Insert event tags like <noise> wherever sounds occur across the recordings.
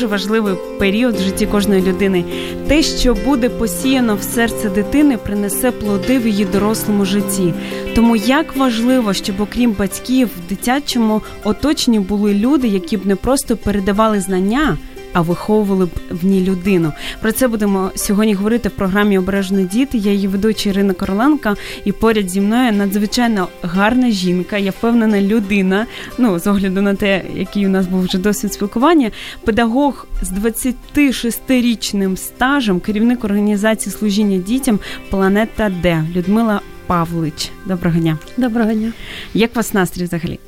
дуже важливий період в житті кожної людини. Те, що буде посіяно в серце дитини, принесе плоди в її дорослому житті. Тому як важливо, щоб окрім батьків в дитячому оточенні були люди, які б не просто передавали знання а виховували б в ній людину. Про це будемо сьогодні говорити в програмі Обережні діти. Я її ведуча Ірина Короленко, і поряд зі мною надзвичайно гарна жінка, я впевнена людина. Ну з огляду на те, який у нас був вже досвід спілкування. Педагог з 26-річним стажем, керівник організації служіння дітям Планета Д Людмила Павлич. Доброго дня. Доброго дня. Як у вас настрій взагалі?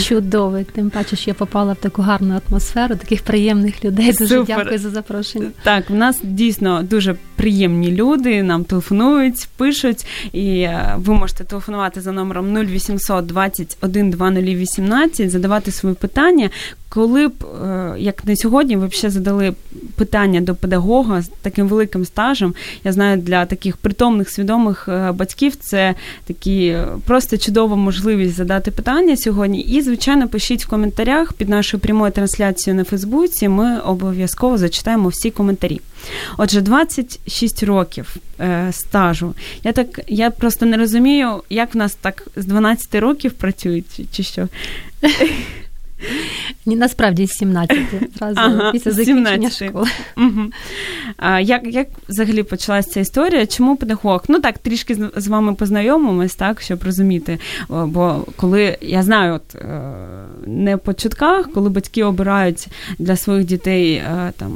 Чудовий. Тим паче, що я попала в таку гарну атмосферу, таких приємних людей. Дуже Супер. дякую за запрошення. Так, в нас дійсно дуже приємні люди. Нам телефонують, пишуть, і е, ви можете телефонувати за номером 0800 21 2018, задавати свої питання. Коли б, е, як на сьогодні, ви б ще задали питання до педагога з таким великим стажем, я знаю, для таких притомних свідомих е, батьків це такі просто чудова можливість задати питання сьогодні. І, звичайно, пишіть в коментарях під нашою прямою трансляцією на Фейсбуці. Ми обов'язково зачитаємо всі коментарі. Отже, 26 років е, стажу. Я так я просто не розумію, як в нас так з 12 років працюють, чи що. Ні, насправді 17 зразу ага, після закінчення школи. Угу. А, Як як взагалі почалася ця історія? Чому педагог? Ну так, трішки з вами познайомимось, так, щоб розуміти. Бо коли я знаю, от е, не по чутках, коли батьки обирають для своїх дітей е, там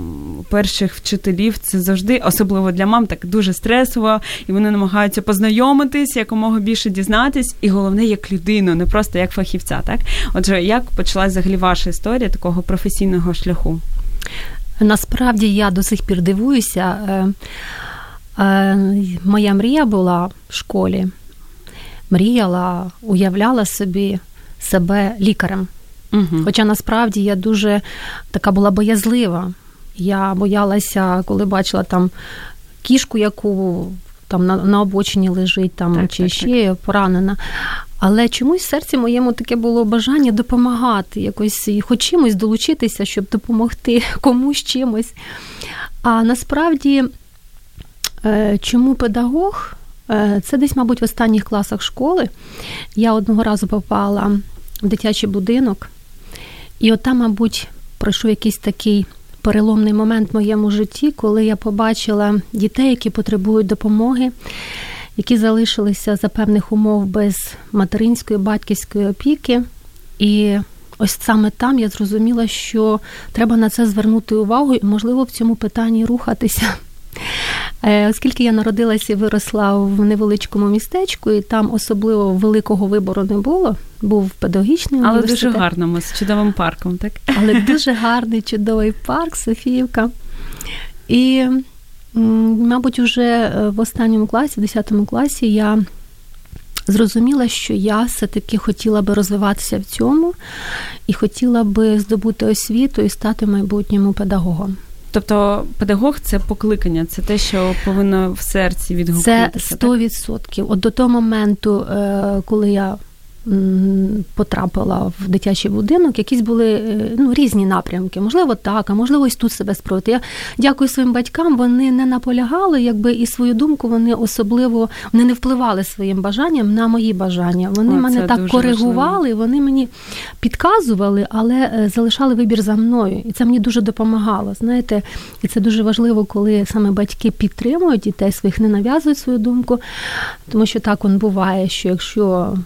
перших вчителів, це завжди, особливо для мам, так дуже стресово, і вони намагаються познайомитись, якомога більше дізнатись, і головне, як людину, не просто як фахівця. Так, отже, як почалась взагалі ваша історія такого професійного шляху? Насправді я до сих пір дивуюся. Е, е, моя мрія була в школі, мріяла, уявляла собі себе лікарем. Угу. Хоча насправді я дуже така була боязлива. Я боялася, коли бачила там кішку, яку там на на обочині лежить, там так, чи так, ще так. поранена. Але чомусь серці моєму таке було бажання допомагати, якось хоч чимось долучитися, щоб допомогти <laughs> комусь чимось. А насправді, е, чому педагог? Е, це десь, мабуть, в останніх класах школи. Я одного разу попала в дитячий будинок, і от мабуть, пройшов якийсь такий переломний момент в моєму житті, коли я побачила дітей, які потребують допомоги, які залишилися за певних умов без материнської батьківської опіки. І ось саме там я зрозуміла, що треба на це звернути увагу і, можливо, в цьому питанні рухатися. Е, оскільки я народилася і виросла в невеличкому містечку, і там особливо великого вибору не було, був педагогічний Але університет. дуже гарному, з чудовим парком, так? Але дуже гарний, чудовий парк, Софіївка. І, мабуть, уже е, в останньому класі, в 10 класі, я зрозуміла, що я все-таки хотіла би розвиватися в цьому і хотіла би здобути освіту і стати майбутньому педагогом. Тобто педагог це покликання, це те, що повинно в серці відгукнутися? Це 100%. От до того моменту, е, коли я потрапила в дитячий будинок, якісь були е, ну, різні напрямки. Можливо, так, а можливо, ось тут себе спробувати. Я дякую своїм батькам, вони не наполягали, якби і свою думку вони особливо вони не впливали своїм бажанням на мої бажання. Вони О, мене так коригували, важливо. вони мені підказували, але е, залишали вибір за мною. І це мені дуже допомагало. Знаєте, і це дуже важливо, коли саме батьки підтримують дітей своїх, не нав'язують свою думку, тому що так он буває, що якщо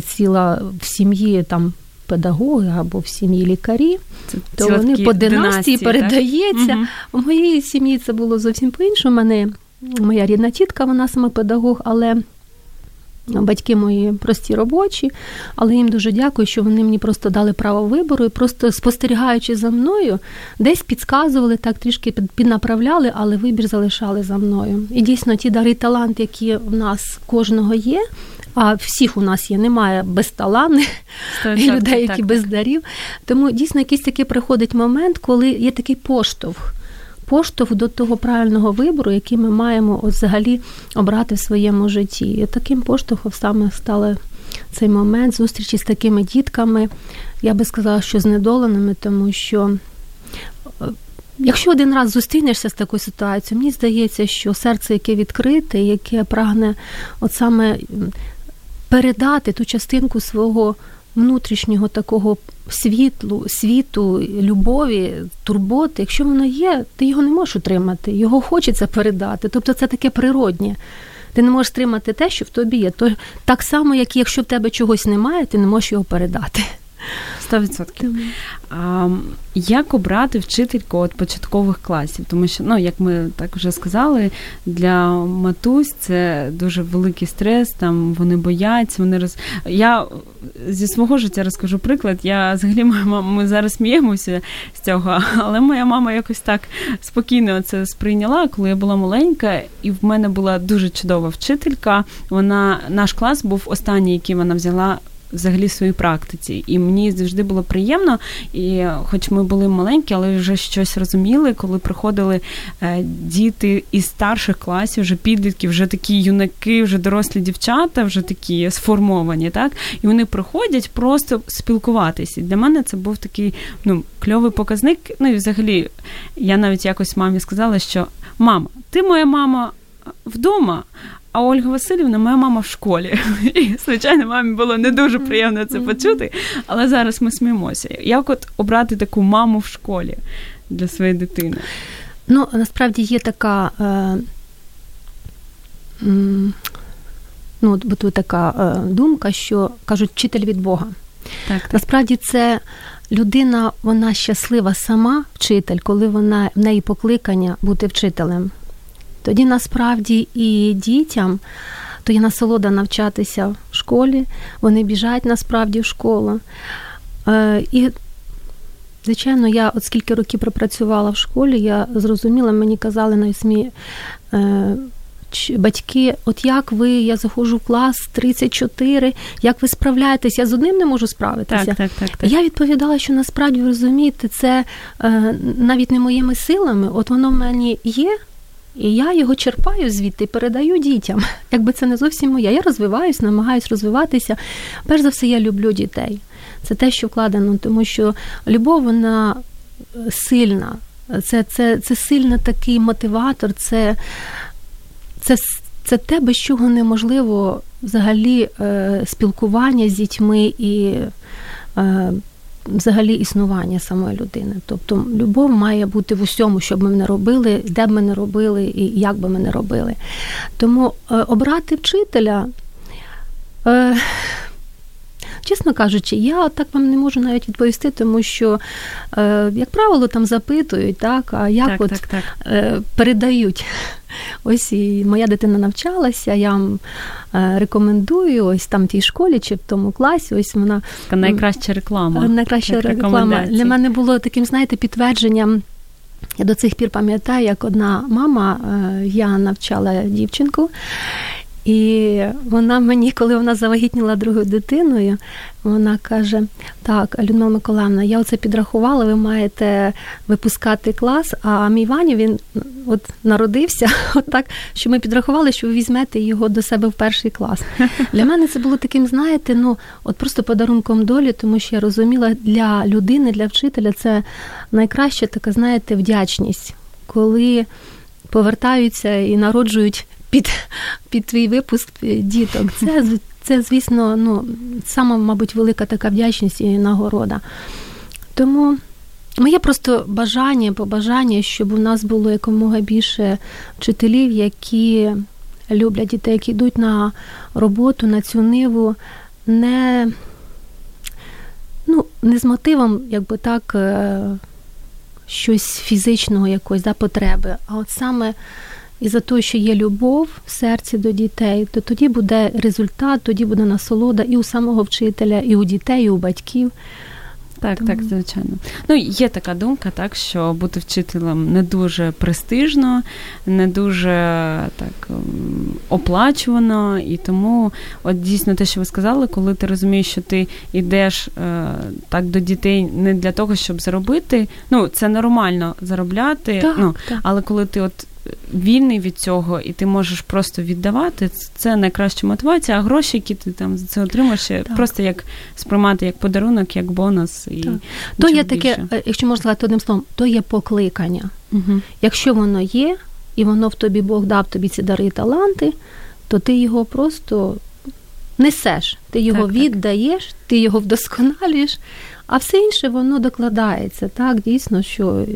ціла в сім'ї там педагоги або в сім'ї лікарі, це то вони по династії передається. Так? У моїй сім'ї це було зовсім по-іншому. Мене моя рідна тітка, вона саме педагог, але. Батьки мої прості робочі, але їм дуже дякую, що вони мені просто дали право вибору і просто спостерігаючи за мною, десь підказували, так трішки піднаправляли, але вибір залишали за мною. І дійсно ті дари талант, які в нас кожного є, а всіх у нас є, немає безталанних і людей, які так. без дарів. Тому дійсно якийсь такий приходить момент, коли є такий поштовх. Поштовх до того правильного вибору, який ми маємо от взагалі обрати в своєму житті. І таким поштовхом саме стали цей момент зустрічі з такими дітками. Я би сказала, що знедоленими, тому що е, якщо один раз зустрінешся з такою ситуацією, мені здається, що серце, яке відкрите, яке прагне от саме передати ту частинку свого внутрішнього такого світлу, світу, любові, турботи, якщо воно є, ти його не можеш утримати, його хочеться передати. Тобто це таке природнє. Ти не можеш тримати те, що в тобі є. То так само, як якщо в тебе чогось немає, ти не можеш його передати. 100%. А, Як обрати вчительку от початкових класів? Тому що, ну, як ми так вже сказали, для матусь це дуже великий стрес, там вони бояться, вони роз. Я зі свого життя розкажу приклад. Я взагалі моя мама, ми зараз сміємося з цього, але моя мама якось так спокійно це сприйняла, коли я була маленька, і в мене була дуже чудова вчителька. Вона наш клас був останній, який вона взяла взагалі своїй практиці. І мені завжди було приємно, і хоч ми були маленькі, але вже щось розуміли, коли приходили е, діти із старших класів, вже підлітки, вже такі юнаки, вже дорослі дівчата, вже такі сформовані, так і вони приходять просто спілкуватися. Для мене це був такий ну кльовий показник. Ну і взагалі, я навіть якось мамі сказала, що мама, ти моя мама вдома. А Ольга Васильівна, моя мама в школі. <laughs> І, звичайно, мамі було не дуже приємно це почути, але зараз ми сміємося. Як от обрати таку маму в школі для своєї дитини? Ну, насправді є така. Е, ну, тут така е, думка, що кажуть, вчитель від Бога. Так, так. Насправді це людина, вона щаслива сама, вчитель, коли вона в неї покликання бути вчителем тоді насправді і дітям то є насолода навчатися в школі, вони біжать насправді в школу. Е, і, звичайно, я от скільки років пропрацювала в школі, я зрозуміла, мені казали на СМІ е, батьки, от як ви, я заходжу в клас 34, як ви справляєтесь, я з одним не можу справитися. Так, так, так, так. Я відповідала, що насправді ви розумієте, це е, навіть не моїми силами, от воно в мені є. І я його черпаю звідти і передаю дітям. <laughs> Якби це не зовсім моє. Я розвиваюсь, намагаюсь розвиватися. Перш за все, я люблю дітей. Це те, що вкладено, тому що любов, вона е, сильна. Це це, це сильний такий мотиватор, це, це, це те, без чого неможливо взагалі е, спілкування з дітьми і. Е, взагалі існування самої людини. Тобто любов має бути в усьому, що б ми не робили, де б ми не робили і як би ми не робили. Тому е, обрати вчителя. Чесно кажучи, я так вам не можу навіть відповісти, тому що, е, як правило, там запитують, так, а як так, от так, так. Е, передають. <laughs> Ось і моя дитина навчалася, я вам е, рекомендую ось там в тій школі чи в тому класі. Ось вона Така найкраща реклама. Найкраща реклама. Для мене було таким, знаєте, підтвердженням. Я до цих пір пам'ятаю, як одна мама, я навчала дівчинку, і вона мені, коли вона завагітніла другою дитиною, вона каже: Так, Людмила Миколаївна, я оце підрахувала, ви маєте випускати клас, а мій Ваня він от народився, <laughs> от так, що ми підрахували, що ви візьмете його до себе в перший клас. <laughs> Для мене це було таким, знаєте, ну от просто подарунком долі, тому що я розуміла, для людини, для вчителя це найкраща така, знаєте, вдячність, коли повертаються і народжують під під твій випуск діток. Це, це звісно, ну, сама, мабуть, велика така вдячність і нагорода. Тому моє просто бажання, побажання, щоб у нас було якомога більше вчителів, які люблять дітей, які йдуть на роботу, на цю ниву не ну, не з мотивом, якби так, е, щось фізичного якоїсь да, потреби, а от саме і за те, що є любов в серці до дітей, то тоді буде результат, тоді буде насолода і у самого вчителя, і у дітей, і у батьків. Так, Тому... так, звичайно. Ну, є така думка, так, що бути вчителем не дуже престижно, не дуже так оплачувано. І тому, от дійсно, те, що ви сказали, коли ти розумієш, що ти йдеш е, так до дітей не для того, щоб заробити. Ну, це нормально заробляти, так, ну, так. але коли ти от вільний від цього, і ти можеш просто віддавати. Це найкраща мотивація, а гроші, які ти там за це отримаєш, так. просто як сприймати як подарунок, як бонус. І То є таке, е, якщо можна сказати одним словом, то є покликання. Угу. Якщо воно є, і воно в тобі Бог дав тобі ці дари і таланти, то ти його просто несеш, ти його так, віддаєш, так. ти його вдосконалюєш, а все інше воно докладається. Так, дійсно, що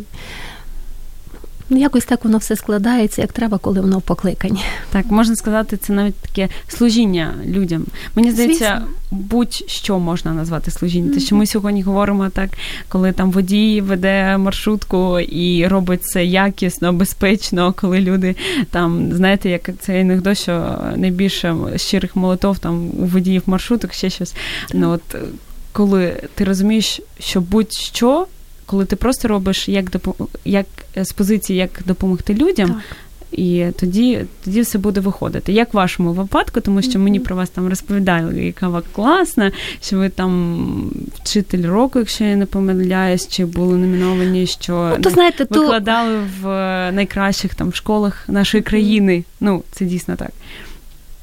якось так воно все складається, як треба, коли воно в покликанні. Так, можна сказати, це навіть таке служіння людям. Мені здається, будь-що можна назвати служінням. Mm-hmm. що ми сьогодні говоримо так, коли там водій веде маршрутку і робить це якісно, безпечно, коли люди там, знаєте, як цей анекдот, що найбільше щирих молотов там у водіїв маршруток, ще щось. Mm-hmm. Ну от коли ти розумієш, що будь-що коли ти просто робиш як допом... як е, з позиції, як допомогти людям. Так. І тоді тоді все буде виходити. Як в вашому випадку, тому що мені про вас там розповідали, яка ви класна, що ви там вчитель року, якщо я не помиляюсь, чи були номіновані, що ну, то, знаєте, викладали то... в найкращих там школах нашої країни. Ну, це дійсно так.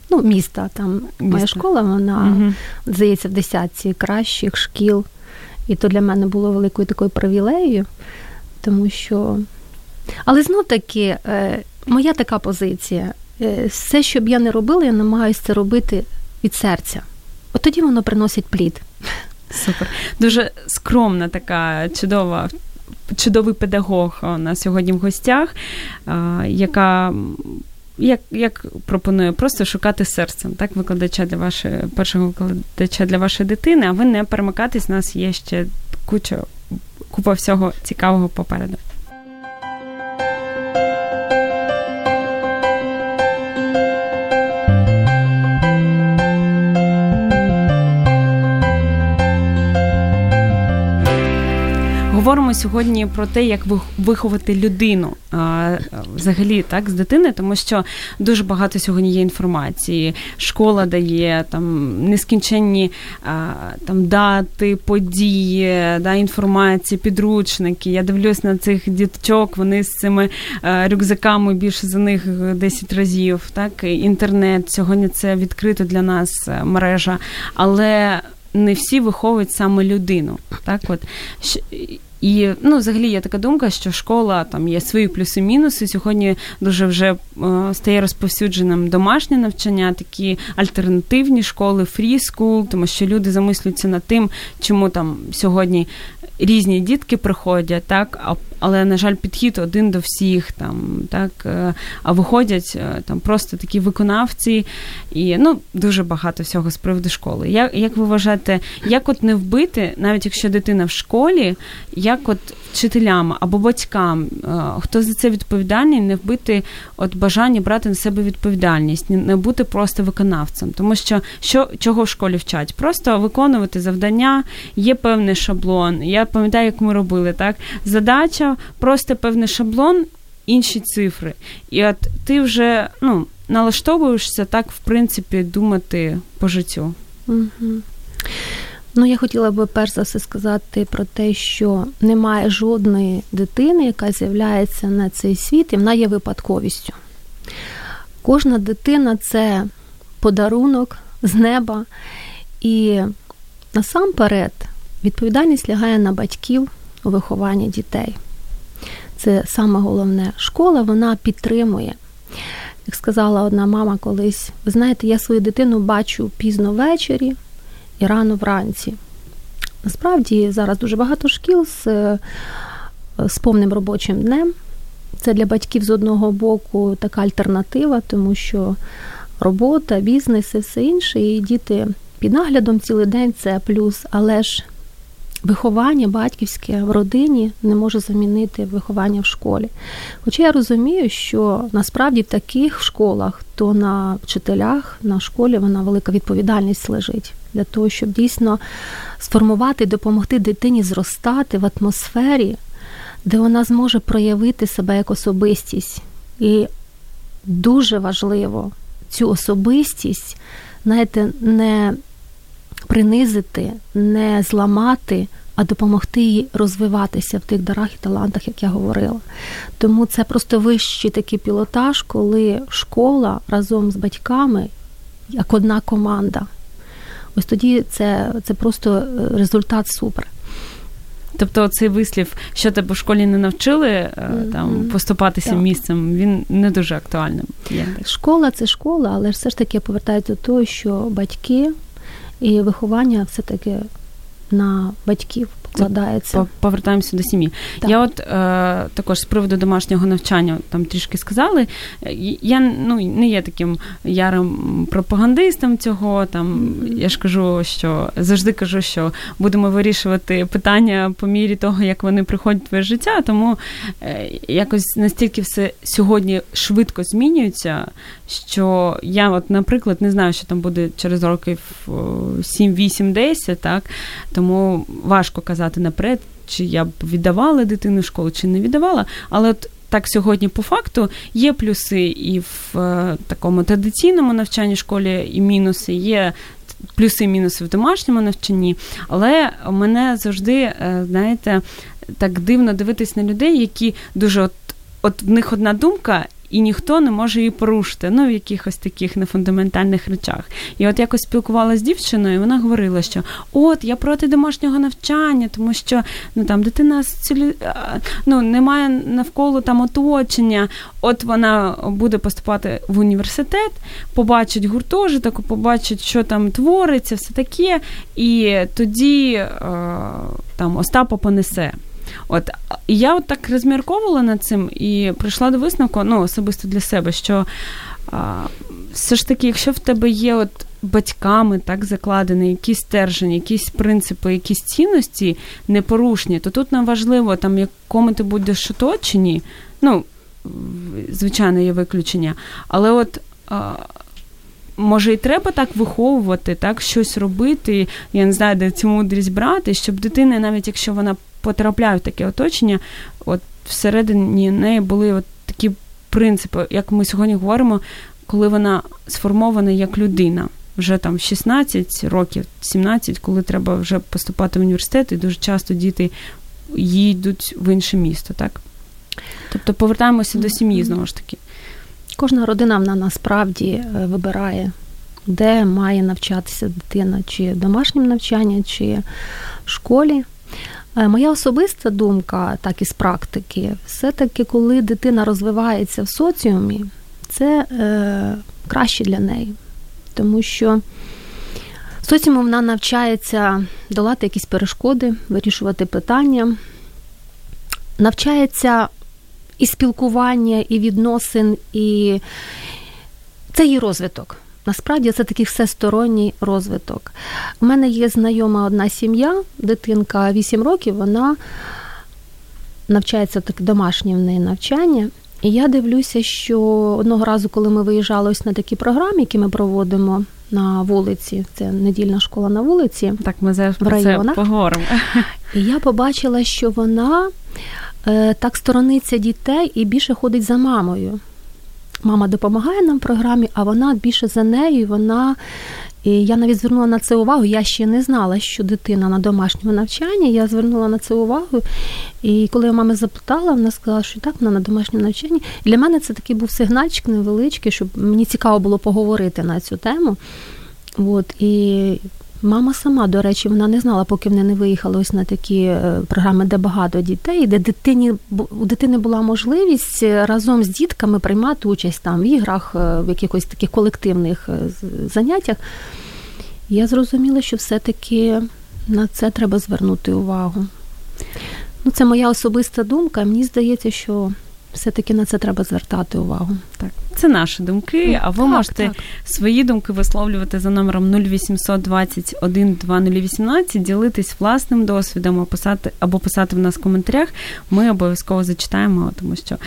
Ну, міста там міста. моя школа, вона угу. здається в десятці кращих шкіл і то для мене було великою такою привілеєю, тому що. Але знов таки, е, моя така позиція. Е, все, що б я не робила, я намагаюся це робити від серця. От тоді воно приносить плід. Супер. Дуже скромна така чудова. Чудовий педагог на сьогодні в гостях, яка як як пропоную, просто шукати серцем, так, викладача для вашої першого викладача для вашої дитини, а ви не перемикатись, у нас є ще куча купа всього цікавого попереду. Сьогодні про те, як виховати людину взагалі так з дитини, тому що дуже багато сьогодні є інформації. Школа дає там нескінченні там дати, події, да, інформації, підручники. Я дивлюсь на цих діточок, вони з цими рюкзаками більше за них 10 разів. Так, інтернет сьогодні це відкрито для нас е, мережа, але не всі виховують саме людину. Так, от і ну, взагалі є така думка, що школа там є свої плюси-мінуси. Сьогодні дуже вже е, стає розповсюдженим домашнє навчання, такі альтернативні школи, фрі скул, тому що люди замислюються над тим, чому там сьогодні різні дітки приходять, так, а але, на жаль, підхід один до всіх там, так, е, а виходять е, там просто такі виконавці, і ну, дуже багато всього з приводу школи. Як як ви вважаєте, як от не вбити, навіть якщо дитина в школі, як от вчителям або батькам, е, хто за це відповідальний, не вбити от бажання брати на себе відповідальність, не бути просто виконавцем, тому що що чого в школі вчать? Просто виконувати завдання, є певний шаблон. Я пам'ятаю, як ми робили так. Задача просто певний шаблон, інші цифри. І от ти вже ну, налаштовуєшся так, в принципі, думати по життю. Ну, я хотіла би перш за все сказати про те, що немає жодної дитини, яка з'являється на цей світ, і вона є випадковістю. Кожна дитина це подарунок з неба, і насамперед відповідальність лягає на батьків у вихованні дітей. Це саме головне. Школа вона підтримує. Як сказала одна мама колись, ви знаєте, я свою дитину бачу пізно ввечері і рано вранці. Насправді зараз дуже багато шкіл з, з повним робочим днем. Це для батьків з одного боку така альтернатива, тому що робота, бізнес і все інше, і діти під наглядом цілий день це плюс, але ж виховання батьківське в родині не може замінити виховання в школі. Хоча я розумію, що насправді в таких школах, то на вчителях, на школі вона велика відповідальність лежить для того, щоб дійсно сформувати, допомогти дитині зростати в атмосфері, де вона зможе проявити себе як особистість. І дуже важливо цю особистість, знаєте, не принизити, не зламати, а допомогти їй розвиватися в тих дарах і талантах, як я говорила. Тому це просто вищий такий пілотаж, коли школа разом з батьками як одна команда. Ось тоді це, це просто е, результат супер. Тобто цей вислів, що тебе в школі не навчили mm-hmm. там поступатися так. місцем, він не дуже актуальним. Школа це школа, але все ж таки повертається до того, що батьки і виховання все-таки на батьків покладається. Повертаємося до сім'ї. Так. Я от е, також з приводу домашнього навчання там трішки сказали. Я ну, не є таким ярим пропагандистом цього. Там Я ж кажу, що завжди кажу, що будемо вирішувати питання по мірі того, як вони приходять в твоє життя. Тому е, якось настільки все сьогодні швидко змінюється, що я, от, наприклад, не знаю, що там буде через років 7, 8, 10, так тому важко казати наперед, чи я б віддавала дитину в школу, чи не віддавала. Але от так сьогодні по факту є плюси і в е, такому традиційному навчанні школі, і мінуси є. Плюси мінуси в домашньому навчанні, але мене завжди, е, знаєте, так дивно дивитись на людей, які дуже от, от в них одна думка, і ніхто не може її порушити, ну в якихось таких нефундаментальних речах. І от якось спілкувалася з дівчиною, і вона говорила, що от я проти домашнього навчання, тому що ну там дитина ну, немає навколо там оточення. От вона буде поступати в університет, побачить гуртожиток, побачить, що там твориться, все таке, і тоді е, там Остапа понесе. От і я от так розмірковувала над цим і прийшла до висновку, ну особисто для себе, що а, все ж таки, якщо в тебе є от батьками так закладені якісь стержені, якісь принципи, якісь цінності непорушні, то тут нам важливо, там якому ти будеш оточені, ну звичайно, є виключення, але от. А, Може, і треба так виховувати, так щось робити. Я не знаю, де цю мудрість брати, щоб дитина, навіть якщо вона потрапляю в таке оточення, от всередині неї були от такі принципи, як ми сьогодні говоримо, коли вона сформована як людина. Вже там 16 років, 17, коли треба вже поступати в університет, і дуже часто діти їдуть в інше місто, так? Тобто повертаємося до сім'ї знову ж таки. Кожна родина вона насправді е, вибирає, де має навчатися дитина, чи домашнім навчанням, чи в школі. Е, моя особиста думка, так і з практики, все-таки, коли дитина розвивається в соціумі, це е, краще для неї. Тому що в соціумі вона навчається долати якісь перешкоди, вирішувати питання, навчається і спілкування, і відносин, і це її розвиток. Насправді це такий всесторонній розвиток. У мене є знайома одна сім'я, дитинка 8 років, вона навчається так домашнє в неї навчання. І я дивлюся, що одного разу, коли ми виїжджали ось на такі програми, які ми проводимо на вулиці, це недільна школа на вулиці. Так, ми зараз в про це поговоримо. І я побачила, що вона так сторониться дітей і більше ходить за мамою мама допомагає нам в програмі, а вона більше за нею. Вона і я навіть звернула на це увагу. Я ще не знала, що дитина на домашньому навчанні. Я звернула на це увагу. І коли я мами запитала, вона сказала, що так, вона на домашньому навчанні. І для мене це такий був сигнальчик невеличкий, щоб мені цікаво було поговорити на цю тему. От, І Мама сама, до речі, вона не знала, поки вони не виїхали ось на такі е, програми, де багато дітей, де дитині у дитини була можливість е, разом з дітками приймати участь там в іграх, е, в якихось таких колективних заняттях. Я зрозуміла, що все-таки на це треба звернути увагу. Ну, Це моя особиста думка. Мені здається, що все-таки на це треба звертати увагу. Так. Це наші думки, а ви так, можете так. свої думки висловлювати за номером 0800 21 2018, ділитись власним досвідом, або писати, або писати в нас в коментарях. Ми обов'язково зачитаємо, тому що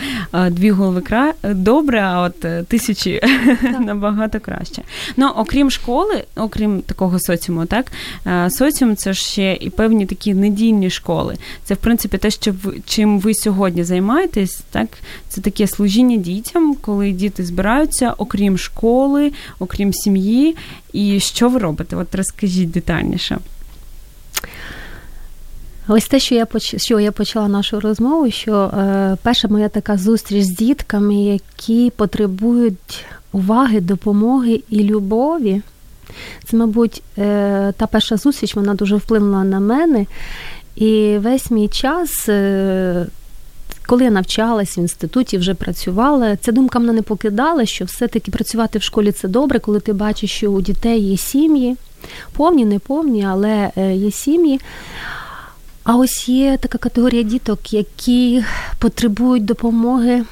дві голови кра... добре, а от е, тисячі <laughs> набагато краще. Ну, окрім школи, окрім такого соціуму, так соціум це ще і певні такі недільні школи. Це в принципі те, що ви чим ви сьогодні займаєтесь, так це таке служіння дітям, коли діти збираються, окрім школи, окрім сім'ї. І що ви робите? От розкажіть детальніше. Ось те, що я що я почала нашу розмову, що е, перша моя така зустріч з дітками, які потребують уваги, допомоги і любові. Це, мабуть, е, та перша зустріч вона дуже вплинула на мене. І весь мій час, е, коли я навчалась в інституті, вже працювала, ця думка мене не покидала, що все-таки працювати в школі це добре, коли ти бачиш, що у дітей є сім'ї, повні, не повні, але е, є сім'ї. А ось є така категорія діток, які потребують допомоги.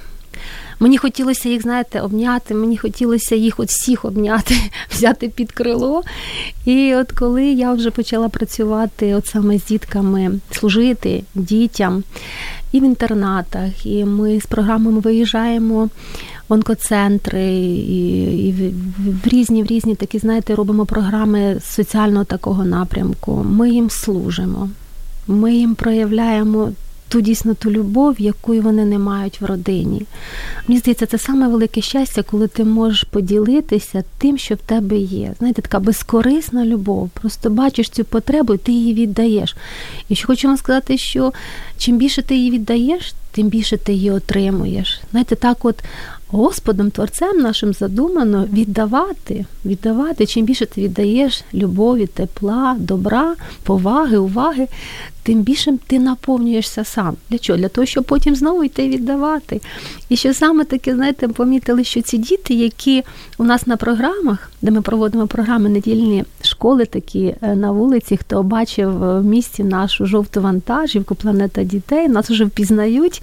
Мені хотілося їх, знаєте, обняти, мені хотілося їх от всіх обняти, <laughs> взяти під крило. І от коли я вже почала працювати от саме з дітками, служити дітям і в інтернатах, і ми з програмами виїжджаємо в онкоцентри, і, і в, різні в різні такі, знаєте, робимо програми соціального такого напрямку. Ми їм служимо ми їм проявляємо ту дійсно ту любов, яку вони не мають в родині. Мені здається, це саме велике щастя, коли ти можеш поділитися тим, що в тебе є. Знаєте, така безкорисна любов. Просто бачиш цю потребу, і ти її віддаєш. І що хочу вам сказати, що чим більше ти її віддаєш, тим більше ти її отримуєш. Знаєте, так от Господом, Творцем нашим задумано віддавати, віддавати. Чим більше ти віддаєш любові, тепла, добра, поваги, уваги, тим більше ти наповнюєшся сам. Для чого? Для того, щоб потім знову йти віддавати. І що саме таке, знаєте, помітили, що ці діти, які у нас на програмах, де ми проводимо програми недільні школи, такі е, на вулиці, хто бачив в місті нашу жовту вантажівку, планета дітей, нас вже впізнають,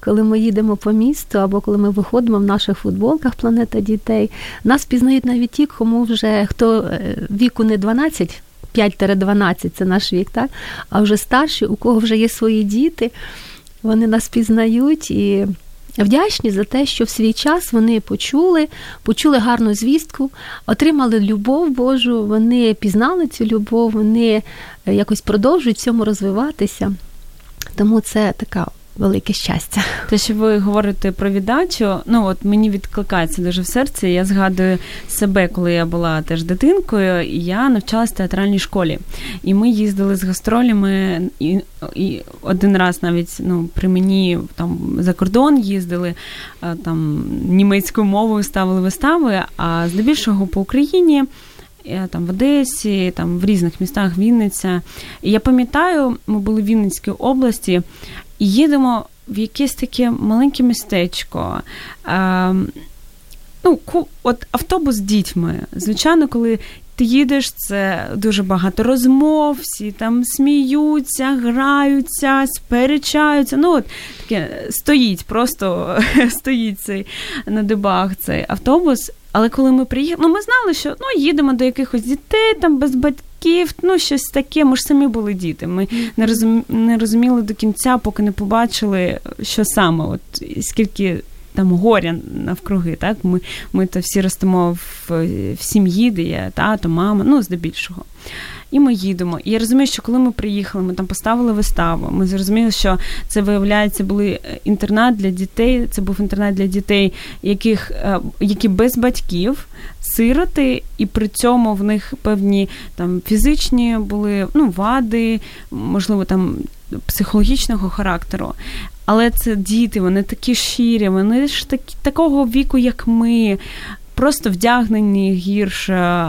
коли ми їдемо по місту або коли ми виходимо в наших футболках Планета дітей. Нас пізнають навіть ті, кому вже хто е, віку не 12, 5-12 це наш вік, так? а вже старші, у кого вже є свої діти, вони нас пізнають і вдячні за те, що в свій час вони почули, почули гарну звістку, отримали любов Божу, вони пізнали цю любов, вони е, якось продовжують в цьому розвиватися. Тому це така велике щастя. Те, що ви говорите про віддачу, ну от мені відкликається дуже в серці. Я згадую себе, коли я була теж дитинкою, я навчалася в театральній школі. І ми їздили з гастролями, і і один раз навіть ну, при мені там за кордон їздили, там німецькою мовою ставили вистави, а здебільшого по Україні. Там в Одесі, там в різних містах Вінниця. І я пам'ятаю, ми були в Вінницькій області, їдемо в якесь таке маленьке містечко. Е, ну, от Автобус з дітьми. Звичайно, коли ти їдеш, це дуже багато розмов, всі там сміються, граються, сперечаються. Ну, от таке стоїть, просто <laughs> стоїть цей на дибах цей автобус. Але коли ми приїхали, ну ми знали, що ну їдемо до якихось дітей там без батьків, ну щось таке. Ми ж самі були діти. Ми не розумі, не розуміли до кінця, поки не побачили, що саме, от скільки там горя навкруги. Так, ми ми то всі ростемо в, в сім'ї, де є тато, мама, ну здебільшого. І ми їдемо. І я розумію, що коли ми приїхали, ми там поставили виставу. Ми зрозуміли, що це виявляється були е, інтернат для дітей. Це був інтернат для дітей, яких е, які без батьків, сироти, і при цьому в них певні там фізичні були ну, вади, можливо, там психологічного характеру. Але це діти, вони такі щирі, вони ж такі такого віку, як ми, просто вдягнені гірше,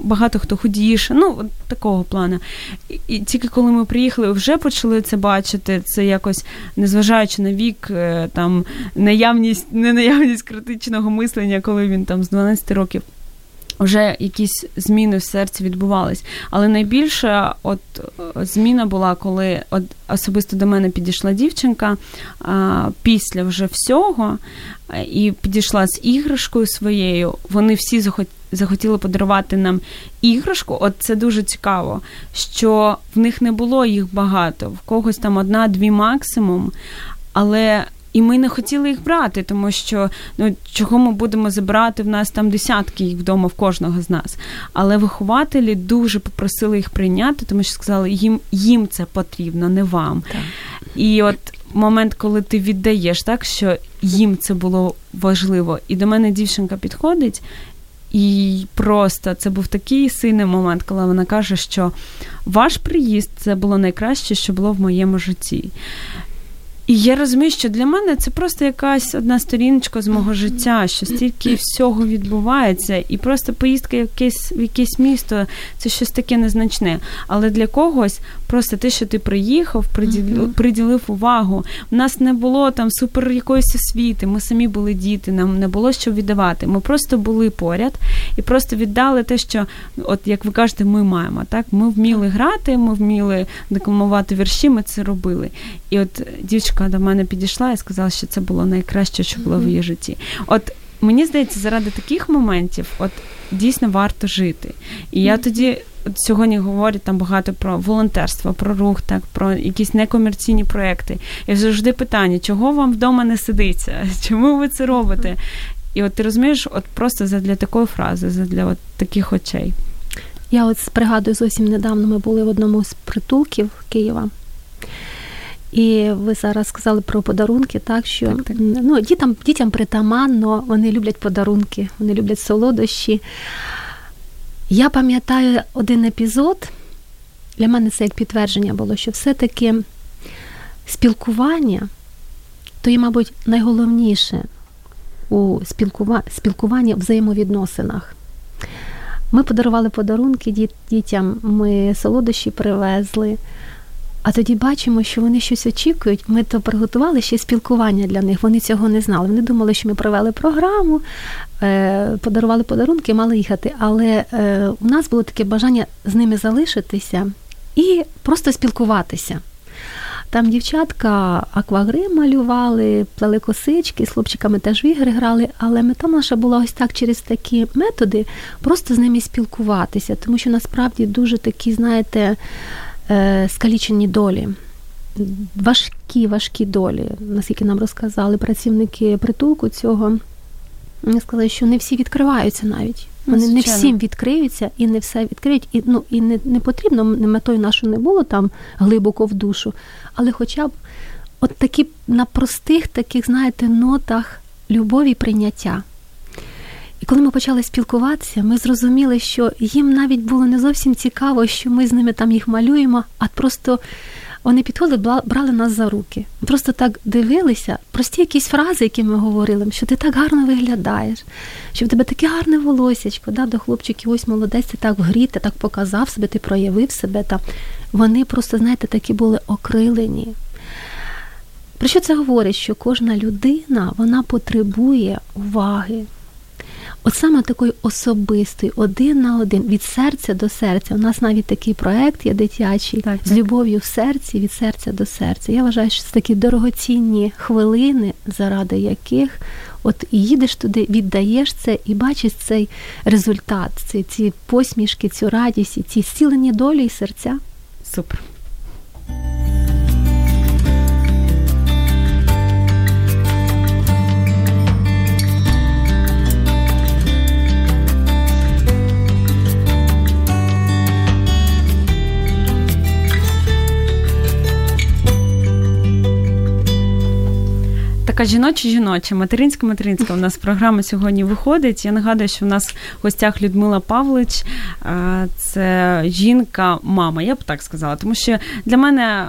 багато хто худіше, ну такого плану. І, і тільки коли ми приїхали, вже почали це бачити. Це якось незважаючи на вік, е, там наявність, не наявність критичного мислення, коли він там з 12 років. Вже якісь зміни в серці відбувались. Але найбільша от е, зміна була, коли от особисто до мене підійшла дівчинка а, після вже всього, і підійшла з іграшкою своєю. Вони всі захотіли подарувати нам іграшку. От це дуже цікаво, що в них не було їх багато, в когось там одна-дві максимум. Але і ми не хотіли їх брати, тому що ну чого ми будемо забирати в нас там десятки їх вдома в кожного з нас. Але вихователі дуже попросили їх прийняти, тому що сказали, їм їм це потрібно, не вам. Так. І от момент, коли ти віддаєш, так що їм це було важливо, і до мене дівчинка підходить. І просто це був такий сильний момент, коли вона каже, що ваш приїзд це було найкраще, що було в моєму житті. І я розумію, що для мене це просто якась одна сторіночка з мого життя, що стільки всього відбувається, і просто поїздка в якесь, в якесь місто це щось таке незначне. Але для когось просто те, що ти приїхав, приділив, приділив увагу. У нас не було там супер якоїсь освіти, ми самі були діти, нам не було що віддавати. Ми просто були поряд і просто віддали те, що, от як ви кажете, ми маємо. Так, ми вміли грати, ми вміли декламувати вірші, ми це робили. І от дівчинка дочка до мене підійшла і сказала, що це було найкраще, що було в її житті. От мені здається, заради таких моментів, от дійсно варто жити. І я тоді. От сьогодні говорять там багато про волонтерство, про рух, так про якісь некомерційні проекти. І завжди питання, чого вам вдома не сидиться? <laughs> Чому ви це робите? І от ти розумієш, от просто задля такої фрази, задля от таких очей. Я от пригадую зовсім недавно. Ми були в одному з притулків Києва. І ви зараз сказали про подарунки, так що так, так. ну дітям дітям притаманно, вони люблять подарунки, вони люблять солодощі. Я пам'ятаю один епізод, для мене це як підтвердження було, що все-таки спілкування то є, мабуть, найголовніше у спілкуванні в взаємовідносинах. Ми подарували подарунки дітям, ми солодощі привезли. А тоді бачимо, що вони щось очікують. Ми то приготували ще спілкування для них. Вони цього не знали. Вони думали, що ми провели програму, е, подарували подарунки, мали їхати. Але е, у нас було таке бажання з ними залишитися і просто спілкуватися. Там дівчатка аквагрим малювали, плели косички, з хлопчиками теж в ігри грали, але мета наша була ось так через такі методи просто з ними спілкуватися, тому що насправді дуже такі, знаєте, Е, скалічені долі, важкі, важкі долі, наскільки нам розказали працівники притулку цього. Вони сказали, що не всі відкриваються навіть. Вони не всім відкриються і не все відкриють. І ну і не не потрібно, не метою нашою не було там глибоко в душу, але хоча б от такі на простих таких, знаєте, нотах любові прийняття. Коли ми почали спілкуватися, ми зрозуміли, що їм навіть було не зовсім цікаво, що ми з ними там їх малюємо, а просто вони підходили, брали нас за руки. Просто так дивилися, прості якісь фрази, які ми говорили, що ти так гарно виглядаєш, що в тебе таке гарне волосячко, да, до хлопчиків, ось молодець, ти так в грі, ти так показав себе, ти проявив себе. Та Вони просто, знаєте, такі були окрилені. Про що це говорить? Що кожна людина вона потребує уваги. От саме такий особистий, один на один, від серця до серця. У нас навіть такий проект є дитячий так, з любов'ю в серці, від серця до серця. Я вважаю, що це такі дорогоцінні хвилини, заради яких от їдеш туди, віддаєш це і бачиш цей результат, ці, ці посмішки, цю радість, ці зцілені долі і серця. Супер. Така жіноча жіноча, материнська материнська у нас програма сьогодні виходить. Я нагадую, що в нас в гостях Людмила Павлич, це жінка, мама, я б так сказала. Тому що для мене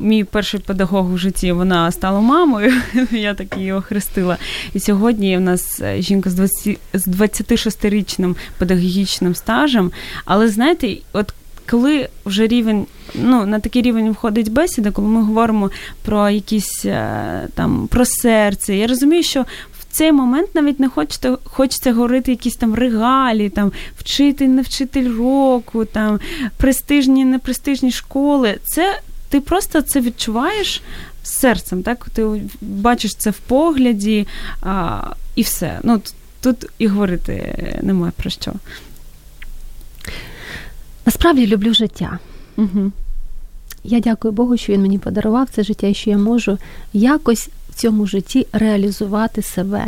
мій перший педагог в житті вона стала мамою, <laughs> я так її охрестила. І сьогодні в нас жінка з 26-річним педагогічним стажем. Але знаєте, от коли вже рівень, ну на такий рівень входить бесіда, коли ми говоримо про якісь е, там про серце, я розумію, що в цей момент навіть не хочете, хочеться говорити якісь там регалі, там вчитель, не вчитель року, там престижні, непрестижні школи. Це ти просто це відчуваєш серцем, так? Ти бачиш це в погляді а, і все. Ну, Тут і говорити немає про що. Насправді люблю життя. Угу. Я дякую Богу, що він мені подарував це життя і що я можу якось в цьому житті реалізувати себе.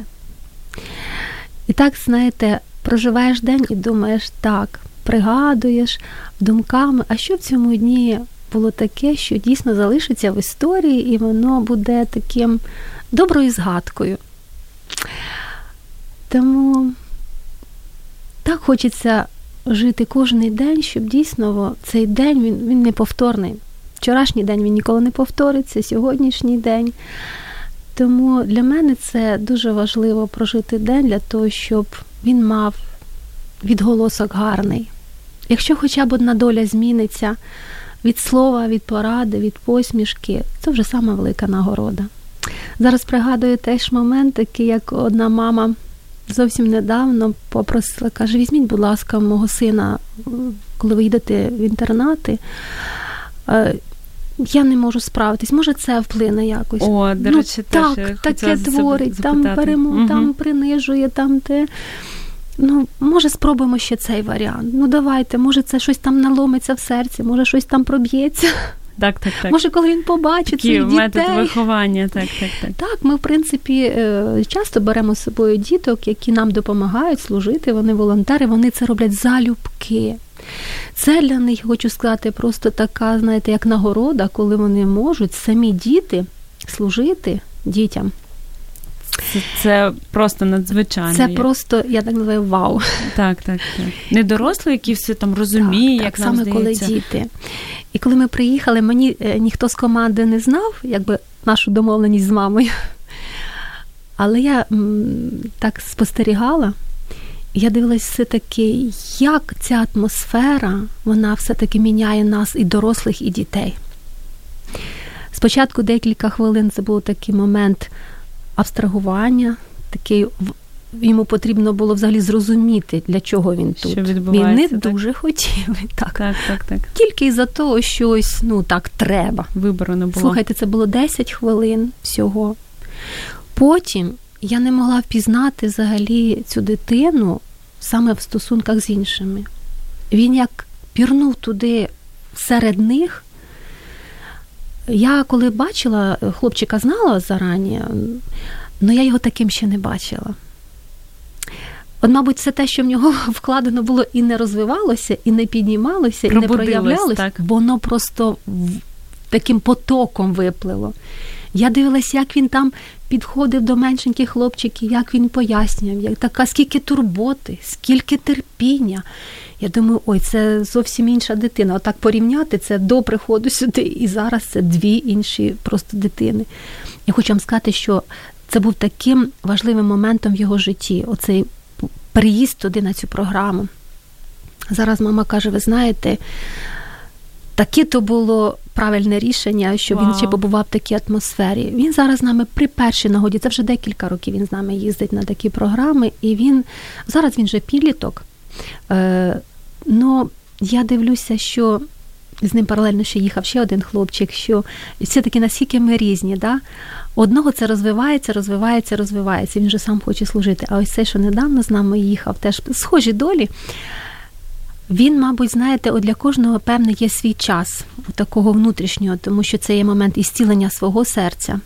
І так, знаєте, проживаєш день і думаєш, так, пригадуєш думками, а що в цьому дні було таке, що дійсно залишиться в історії, і воно буде таким доброю згадкою. Тому так хочеться жити кожен день, щоб дійсно цей день він, він не повторний. Вчорашній день він ніколи не повториться, сьогоднішній день. Тому для мене це дуже важливо прожити день для того, щоб він мав відголосок гарний. Якщо хоча б одна доля зміниться від слова, від поради, від посмішки, це вже сама велика нагорода. Зараз пригадую теж момент, такий, як одна мама зовсім недавно попросила, каже: візьміть, будь ласка, мого сина, коли ви йдете в інтернати. Е, я не можу справитись, може, це вплине якось. О, до ну, речі, так, теж таке творить, там перему, угу. там принижує, там те. Ну, може, спробуємо ще цей варіант. Ну, давайте, може, це щось там наломиться в серці, може, щось там проб'ється. Так, так, так. Може, коли він побачить Такі цих дітей. метод виховання, так, так, так. Так, ми, в принципі, е, часто беремо з собою діток, які нам допомагають служити, вони волонтери, вони це роблять залюбки. Це для них, хочу сказати, просто така, знаєте, як нагорода, коли вони можуть самі діти служити дітям. Це, це просто надзвичайно. Це просто, я так називаю, вау. Так, так, так. Не дорослий, який все там розуміє, так, як так, нам саме здається. коли діти. І коли ми приїхали, мені е, ніхто з команди не знав, якби нашу домовленість з мамою. Але я так спостерігала, я дивилась все-таки, як ця атмосфера, вона все-таки міняє нас і дорослих, і дітей. Спочатку декілька хвилин це був такий момент абстрагування, такий йому потрібно було взагалі зрозуміти, для чого він тут. Що він не так? дуже хотів. <laughs> Так, так, так, так. Тільки із-за того, що ось, ну так треба. Вибору не було. Слухайте, це було 10 хвилин всього. Потім я не могла впізнати взагалі цю дитину саме в стосунках з іншими. Він як пірнув туди серед них. Я коли бачила, хлопчика знала зарані, але я його таким ще не бачила. От, мабуть, все те, що в нього <laughs> вкладено було і не розвивалося, і не піднімалося, і не проявлялося, так. воно просто таким потоком виплило. Я дивилася, як він там підходив до меншеньких хлопчиків, як він пояснював, як така скільки турботи, скільки терпіння. Я думаю, ой, це зовсім інша дитина. Отак порівняти це до приходу сюди, і зараз це дві інші просто дитини. Я хочу вам сказати, що це був таким важливим моментом в його житті. Оцей приїзд туди на цю програму. Зараз мама каже: ви знаєте, таке то було правильне рішення, що Вау. він ще побував в такій атмосфері. Він зараз з нами при першій нагоді, це вже декілька років він з нами їздить на такі програми, і він зараз він вже підліток. Е, Ну, я дивлюся, що з ним паралельно ще їхав ще один хлопчик, що все-таки наскільки ми різні. Да? Одного це розвивається, розвивається, розвивається. Він же сам хоче служити. А ось це, що недавно з нами їхав, теж схожі долі. Він, мабуть, знаєте, от для кожного, певне, є свій час такого внутрішнього, тому що це є момент ісцілення свого серця.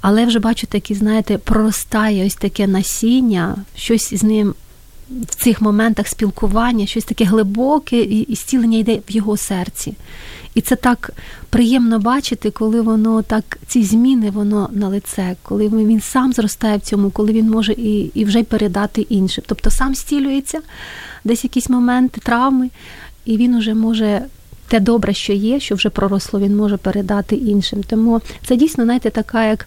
Але вже бачу, такі, знаєте, проростає ось таке насіння, щось з ним в цих моментах спілкування, щось таке глибоке, і зцілення йде в його серці. І це так приємно бачити, коли воно так, ці зміни воно на лице, коли він сам зростає в цьому, коли він може і і вже передати іншим. Тобто сам зцілюється, десь якісь моменти, травми, і він уже може. Те добре, що є, що вже проросло, він може передати іншим. Тому це дійсно, знаєте, така як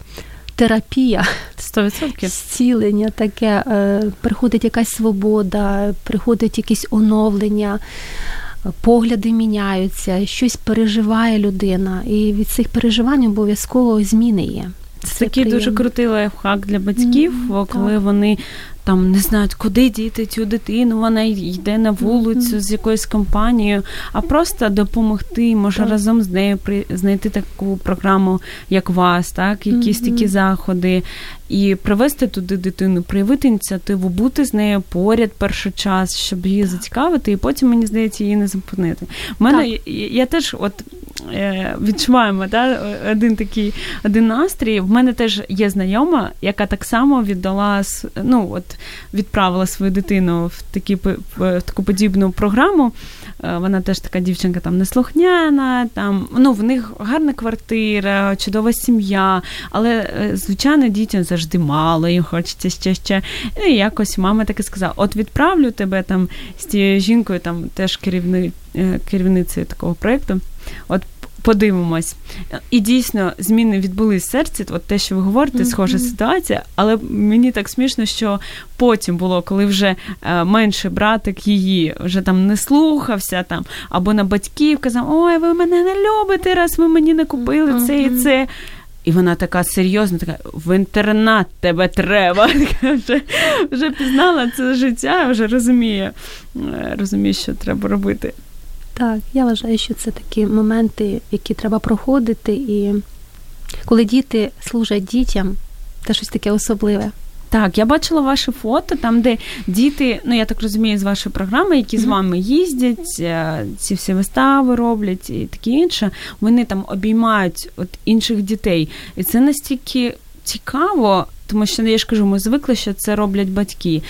терапія, 100%. зцілення таке, е, приходить якась свобода, приходить якесь оновлення, погляди міняються, щось переживає людина, і від цих переживань обов'язково зміни є. Це такий приємно. дуже крутий лайфхак для батьків, mm, коли так. вони там не знають, куди діти цю дитину, вона йде на вулицю mm-hmm. з якоюсь компанією, а просто допомогти, може так. разом з нею знайти таку програму, як вас, так, якісь mm-hmm. такі заходи, і привести туди дитину, проявити ініціативу, бути з нею поряд перший час, щоб її зацікавити, і потім мені здається її не зупинити. У мене я, я теж от е, відчуваємо да, один такий один настрій. В мене теж є знайома, яка так само віддала ну, от відправила свою дитину в такі в таку подібну програму. Е, вона теж така дівчинка там неслухняна, там ну в них гарна квартира, чудова сім'я, але е, звичайно дітям завжди мало, їм хочеться ще ще. І якось мама таки сказала: от відправлю тебе там з тією жінкою, там теж керівни, е, керівницею такого проєкту. От подивимось. І дійсно зміни відбулись в серці. От те, що ви говорите, схожа ситуація, але мені так смішно, що потім було, коли вже е, менший братик її вже там не слухався там, або на батьків казав: Ой, ви мене не любите, раз ви мені не купили це і це. І вона така серйозна, така в інтернат тебе треба. <laughs> Вже вже пізнала це життя, вже розуміє, е, розуміє, що треба робити. Так, я вважаю, що це такі моменти, які треба проходити, і коли діти служать дітям, це щось таке особливе. Так, я бачила ваше фото, там, де діти, ну я так розумію, з вашої програми, які mm-hmm. з вами їздять, е, ці всі вистави роблять і таке інше, вони там обіймають от інших дітей. І це настільки цікаво, тому що я ж кажу, ми звикли, що це роблять батьки.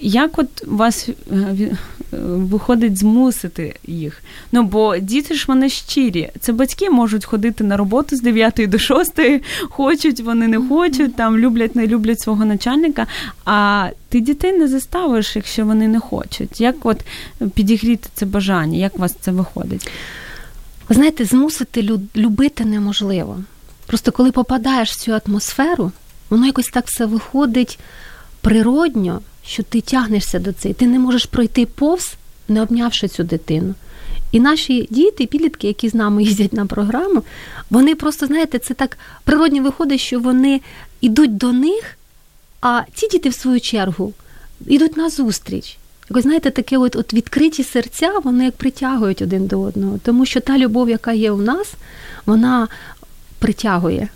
Як от вас е, виходить змусити їх? Ну бо діти ж вони щирі. Це батьки можуть ходити на роботу з 9 до 6, хочуть, вони не хочуть, там люблять, не люблять свого начальника. А ти дітей не заставиш, якщо вони не хочуть. Як от підігріти це бажання? Як у вас це виходить? Ви знаєте, змусити любити неможливо. Просто коли попадаєш в цю атмосферу, воно якось так все виходить природньо, що ти тягнешся до цього. Ти не можеш пройти повз, не обнявши цю дитину. І наші діти, підлітки, які з нами <laughs> їздять на програму, вони просто, знаєте, це так природньо виходить, що вони йдуть до них, а ці діти, в свою чергу, йдуть на зустріч. Якось, знаєте, таке от, от відкриті серця, вони як притягують один до одного. Тому що та любов, яка є у нас, вона притягує.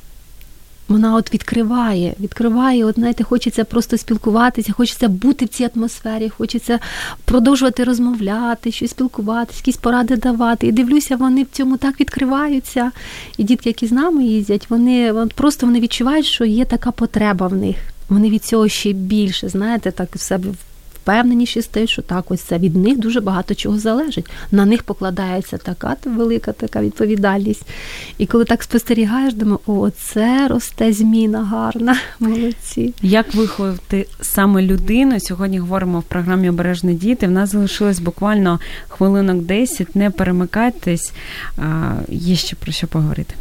Вона от відкриває, відкриває, от знаєте, хочеться просто спілкуватися, хочеться бути в цій атмосфері, хочеться продовжувати розмовляти, щось спілкуватися, якісь поради давати. І дивлюся, вони в цьому так відкриваються. І дітки, які з нами їздять, вони просто вони відчувають, що є така потреба в них. Вони від цього ще більше, знаєте, так в себе впевненіші стають, що так, ось це від них дуже багато чого залежить. На них покладається така велика така відповідальність. І коли так спостерігаєш, думаю, о, це росте зміна гарна. <laughs> Молодці. Як виховати саме людину? Сьогодні говоримо в програмі Обережні діти. В нас залишилось буквально хвилинок 10. Не перемикайтесь, є ще про що поговорити.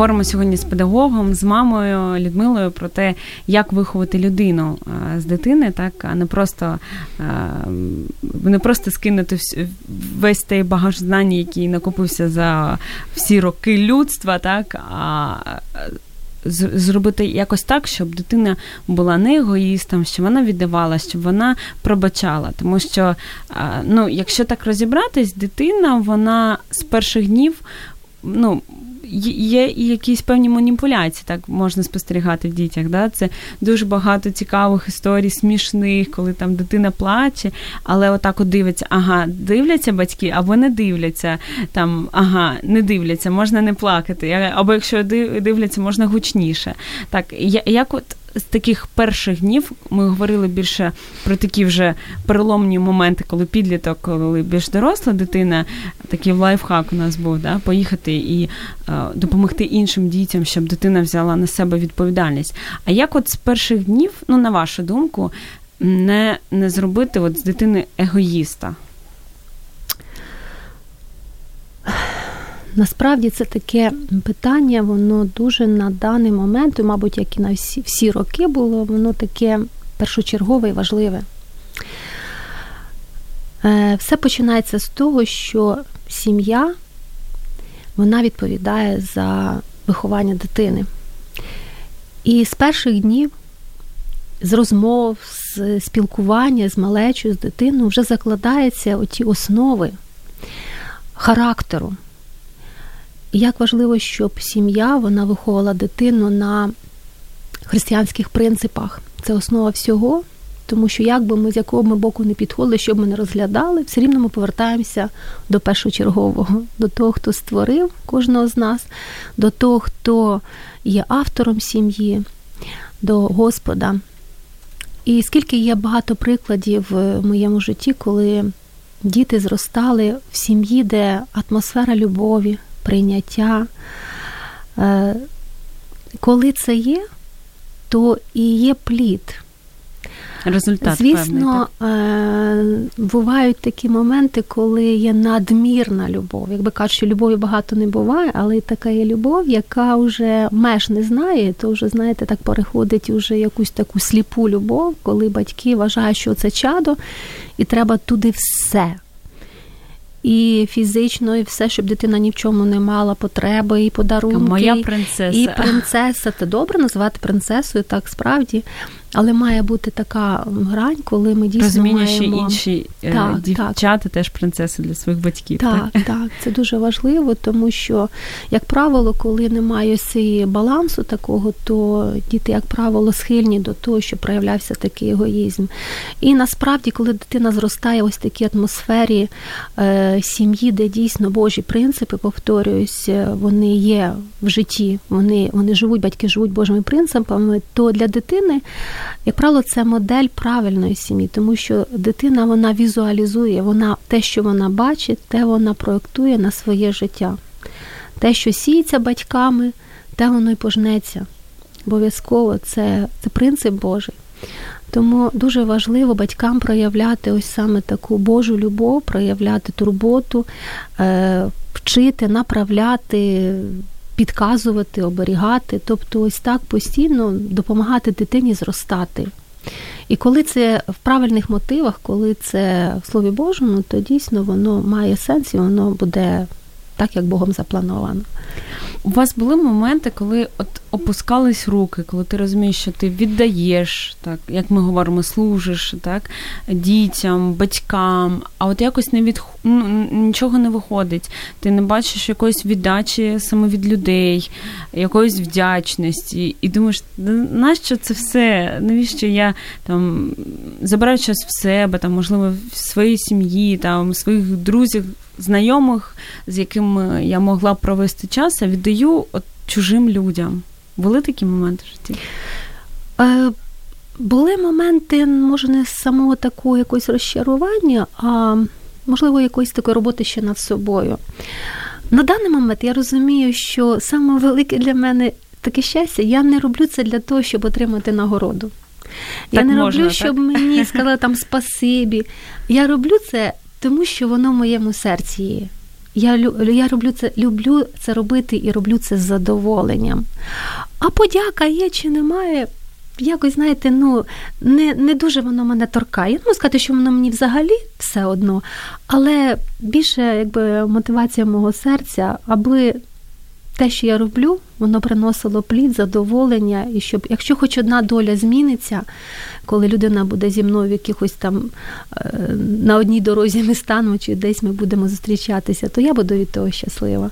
Говоримо сьогодні з педагогом, з мамою Людмилою про те, як виховати людину з дитини, так а не просто не просто скинути весь той багаж знань, який накопився за всі роки людства, так а Зробити якось так, щоб дитина була не егоїстом, щоб вона віддавала, щоб вона пробачала. Тому що, ну, якщо так розібратись, дитина вона з перших днів ну, є і якісь певні маніпуляції, так можна спостерігати в дітях. Да? Це дуже багато цікавих історій, смішних, коли там дитина плаче, але отак от дивиться, ага, дивляться батьки, або не дивляться, там, ага, не дивляться, можна не плакати, або якщо дивляться, можна гучніше. Так, як от з таких перших днів ми говорили більше про такі вже переломні моменти, коли підліток, коли більш доросла дитина, такий лайфхак у нас був, да, поїхати і е, допомогти іншим дітям, щоб дитина взяла на себе відповідальність. А як от з перших днів, ну на вашу думку, не, не зробити от з дитини егоїста? Насправді це таке питання, воно дуже на даний момент, і, мабуть, як і на всі, всі роки було, воно таке першочергове і важливе. Е, все починається з того, що сім'я вона відповідає за виховання дитини. І з перших днів, з розмов, з спілкування з малечою, з дитиною вже закладаються оті основи характеру. Як важливо, щоб сім'я вона виховувала дитину на християнських принципах. Це основа всього, тому що як би ми з якого ми боку не підходили, щоб ми не розглядали, все рівно ми повертаємося до першочергового, до того, хто створив кожного з нас, до того, хто є автором сім'ї, до Господа. І скільки є багато прикладів в моєму житті, коли діти зростали в сім'ї, де атмосфера любові, прийняття. Е, коли це є, то і є плід. Результат Звісно, певний, так? бувають такі моменти, коли є надмірна любов. Якби кажуть, що любові багато не буває, але така є любов, яка вже меж не знає, то вже, знаєте, так переходить уже якусь таку сліпу любов, коли батьки вважають, що це чадо, і треба туди все і фізично, і все, щоб дитина ні в чому не мала потреби, і подарунки. Моя принцеса. І принцеса. Це добре називати принцесою, так справді. Але має бути така грань, коли ми дійсно Розуміння, маємо... що інші е, так, дівчата так. теж принцеси для своїх батьків. Так, так, так, це дуже важливо, тому що, як правило, коли немає цієї балансу такого, то діти, як правило, схильні до того, що проявлявся такий егоїзм. І насправді, коли дитина зростає ось в такій атмосфері е, сім'ї, де дійсно Божі принципи, повторююсь, е, вони є в житті, вони, вони живуть, батьки живуть Божими принципами, то для дитини. Як правило, це модель правильної сім'ї, тому що дитина вона візуалізує, вона те, що вона бачить, те вона проєктує на своє життя. Те, що сіється батьками, те воно й пожнеться. Обов'язково це, це принцип Божий. Тому дуже важливо батькам проявляти ось саме таку Божу любов, проявляти турботу, е, вчити, направляти підказувати, оберігати, тобто ось так постійно допомагати дитині зростати. І коли це в правильних мотивах, коли це в Слові Божому, то дійсно воно має сенс і воно буде так, як Богом заплановано. У вас були моменти, коли от опускались руки, коли ти розумієш, що ти віддаєш, так як ми говоримо, служиш так, дітям, батькам, а от якось не від ну, нічого не виходить. Ти не бачиш якоїсь віддачі саме від людей, якоїсь вдячності, і думаєш, нащо це все? Навіщо я там забираю час в себе, там, можливо, в своїй сім'ї, там, своїх друзів, знайомих, з якими я могла провести час, а віддаю от чужим людям. Були такі моменти в житті? Е, були моменти, може, не самого такого якогось розчарування, а можливо, якоїсь такої роботи ще над собою. На даний момент я розумію, що саме велике для мене таке щастя, я не роблю це для того, щоб отримати нагороду. Я не можна, роблю, щоб мені <laughs> сказали там спасибі. Я роблю це, тому що воно в моєму серці є. Я я роблю це, люблю це робити і роблю це з задоволенням. А подяка є чи немає, якось, знаєте, ну, не не дуже воно мене торкає. Я можу сказати, що воно мені взагалі все одно, але більше якби, мотивація мого серця, аби те, що я роблю, воно приносило плід, задоволення, і щоб, якщо хоч одна доля зміниться, коли людина буде зі мною в якихось там е, на одній дорозі ми станемо, чи десь ми будемо зустрічатися, то я буду від того щаслива.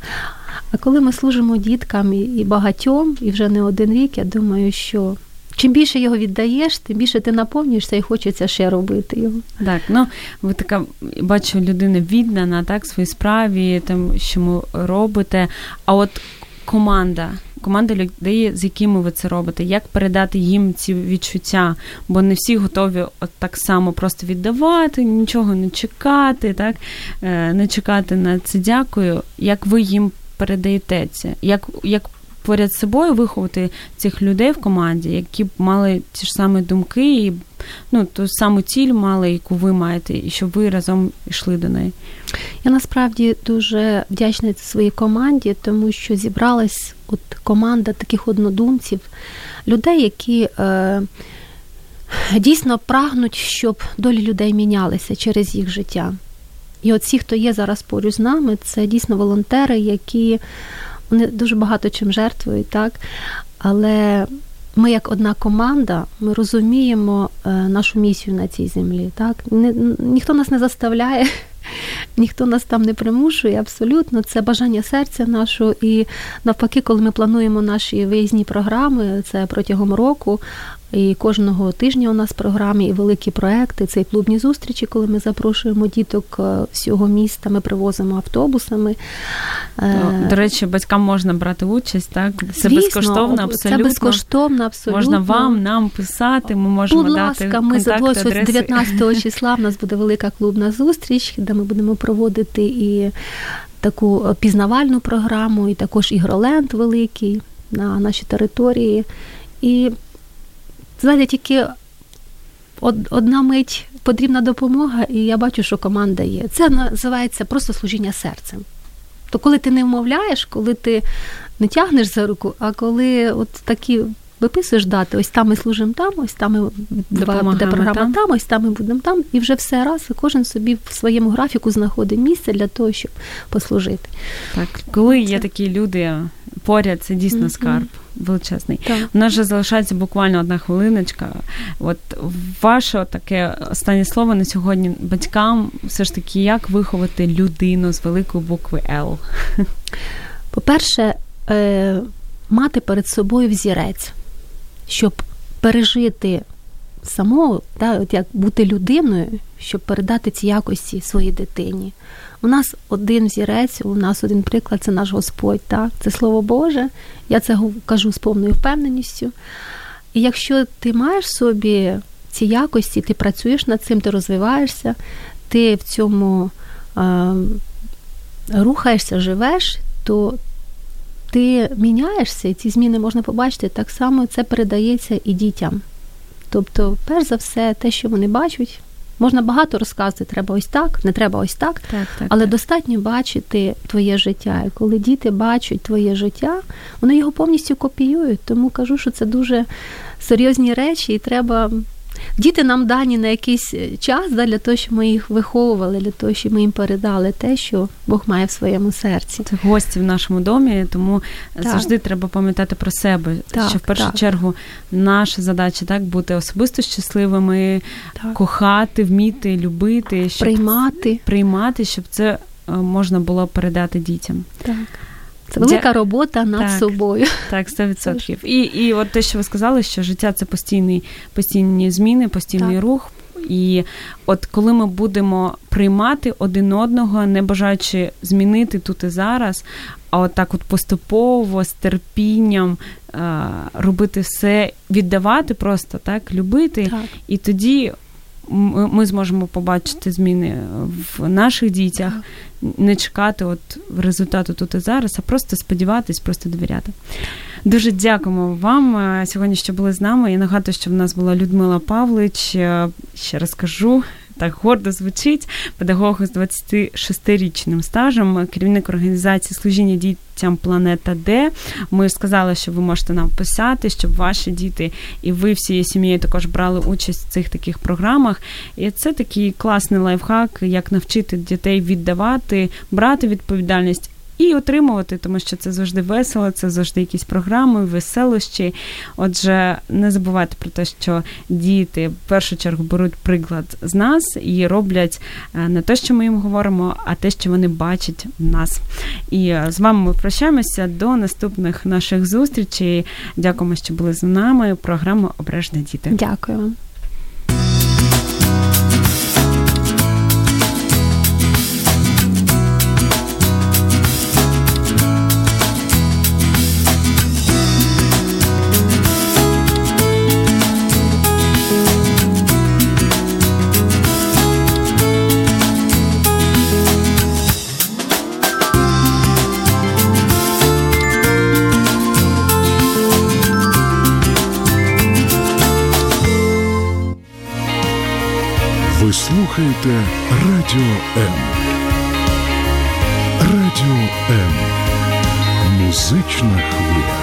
А коли ми служимо діткам і багатьом, і вже не один рік, я думаю, що. Чим більше його віддаєш, тим більше ти наповнюєшся і хочеться ще робити його. Так, ну ви така бачу, людина віддана, так, своїй справі, там що ви робите. А от команда, команда людей, з якими ви це робите, як передати їм ці відчуття? Бо не всі готові от так само просто віддавати, нічого не чекати, так е, не чекати на це дякую. Як ви їм передаєте це? Як, як поряд з собою виховати цих людей в команді, які б мали ті ж самі думки і ну, ту саму ціль мали, яку ви маєте, і щоб ви разом йшли до неї. Я насправді дуже вдячна своїй команді, тому що зібралась от команда таких однодумців, людей, які е, дійсно прагнуть, щоб долі людей мінялися через їх життя. І от всі, хто є зараз поруч з нами, це дійсно волонтери, які вони дуже багато чим жертвують, так? Але ми, як одна команда, ми розуміємо е, нашу місію на цій землі. Так? Ніхто нас не заставляє, <laughs> ніхто нас там не примушує, абсолютно. Це бажання серця нашого. І навпаки, коли ми плануємо наші виїзні програми, це протягом року. І кожного тижня у нас в програмі і великі проекти. Це і клубні зустрічі, коли ми запрошуємо діток е, всього міста. Ми привозимо автобусами. Е, до речі, батькам можна брати участь, так? Це Звісно, безкоштовно, абсолютно. Це безкоштовно, абсолютно. Можна вам, нам писати, ми можемо Будь дати ласка, ми контакт, з 19 <laughs> числа в нас буде велика клубна зустріч, де ми будемо проводити і таку пізнавальну програму, і також ігроленд великий на нашій території. І знаєте, тільки одна мить потрібна допомога, і я бачу, що команда є. Це називається просто служіння серцем. То коли ти не вмовляєш, коли ти не тягнеш за руку, а коли от такі виписуєш дати, ось там ми служимо там, ось там ми буде програма там. там, ось там ми будемо там, і вже все раз і кожен собі в своєму графіку знаходить місце для того, щоб послужити. Так, коли є такі люди поряд, це дійсно скарб величезний. Так. У нас вже залишається буквально одна хвилиночка. От ваше таке останнє слово на сьогодні батькам все ж таки, як виховати людину з великої букви Л? <laughs> По-перше, е, мати перед собою взірець, щоб пережити самого, да, от як бути людиною, щоб передати ці якості своїй дитині. У нас один взірець, у нас один приклад це наш Господь. Так? Це Слово Боже. Я це кажу з повною впевненістю. І якщо ти маєш в собі ці якості, ти працюєш над цим, ти розвиваєшся, ти в цьому е, рухаєшся, живеш, то ти міняєшся, і ці зміни можна побачити, так само це передається і дітям. Тобто, перш за все, те, що вони бачать, Можна багато розказувати, треба ось так, не треба ось так, так, так але так. достатньо бачити твоє життя. І коли діти бачать твоє життя, вони його повністю копіюють. Тому кажу, що це дуже серйозні речі, і треба Діти нам дані на якийсь е, час да, для того, щоб ми їх виховували, для того, щоб ми їм передали те, що Бог має в своєму серці. Це гості в нашому домі, тому так. завжди треба пам'ятати про себе. Так, що в першу так. чергу наша задача так бути особисто щасливими, кохати, вміти, любити, щоб приймати, приймати, щоб це е, можна було передати дітям. Так. Це велика робота над так, собою. Так, 100%. І і от те, що ви сказали, що життя це постійний, постійні зміни, постійний так. рух. І от коли ми будемо приймати один одного, не бажаючи змінити тут і зараз, а от так от поступово з терпінням робити все, віддавати просто так, любити, так. і тоді ми зможемо побачити зміни в наших дітях, не чекати от результату тут і зараз, а просто сподіватись, просто довіряти. Дуже дякуємо вам е, сьогодні, що були з нами. Я нагадую, що в нас була Людмила Павлич. Е, ще раз кажу, так гордо звучить, педагог з 26-річним стажем, керівник організації служіння дітям Планета Д. Ми сказали, що ви можете нам писати, щоб ваші діти і ви всією сім'єю також брали участь в цих таких програмах. І це такий класний лайфхак, як навчити дітей віддавати, брати відповідальність і отримувати, тому що це завжди весело, це завжди якісь програми, веселощі. Отже, не забувайте про те, що діти в першу чергу беруть приклад з нас і роблять е, не те, що ми їм говоримо, а те, що вони бачать в нас. І е, з вами ми прощаємося до наступних наших зустрічей. Дякуємо, що були з нами. Програма Обережне діти. Дякую. Слухаєте Радіо М. Радіо М. Музична хвиля.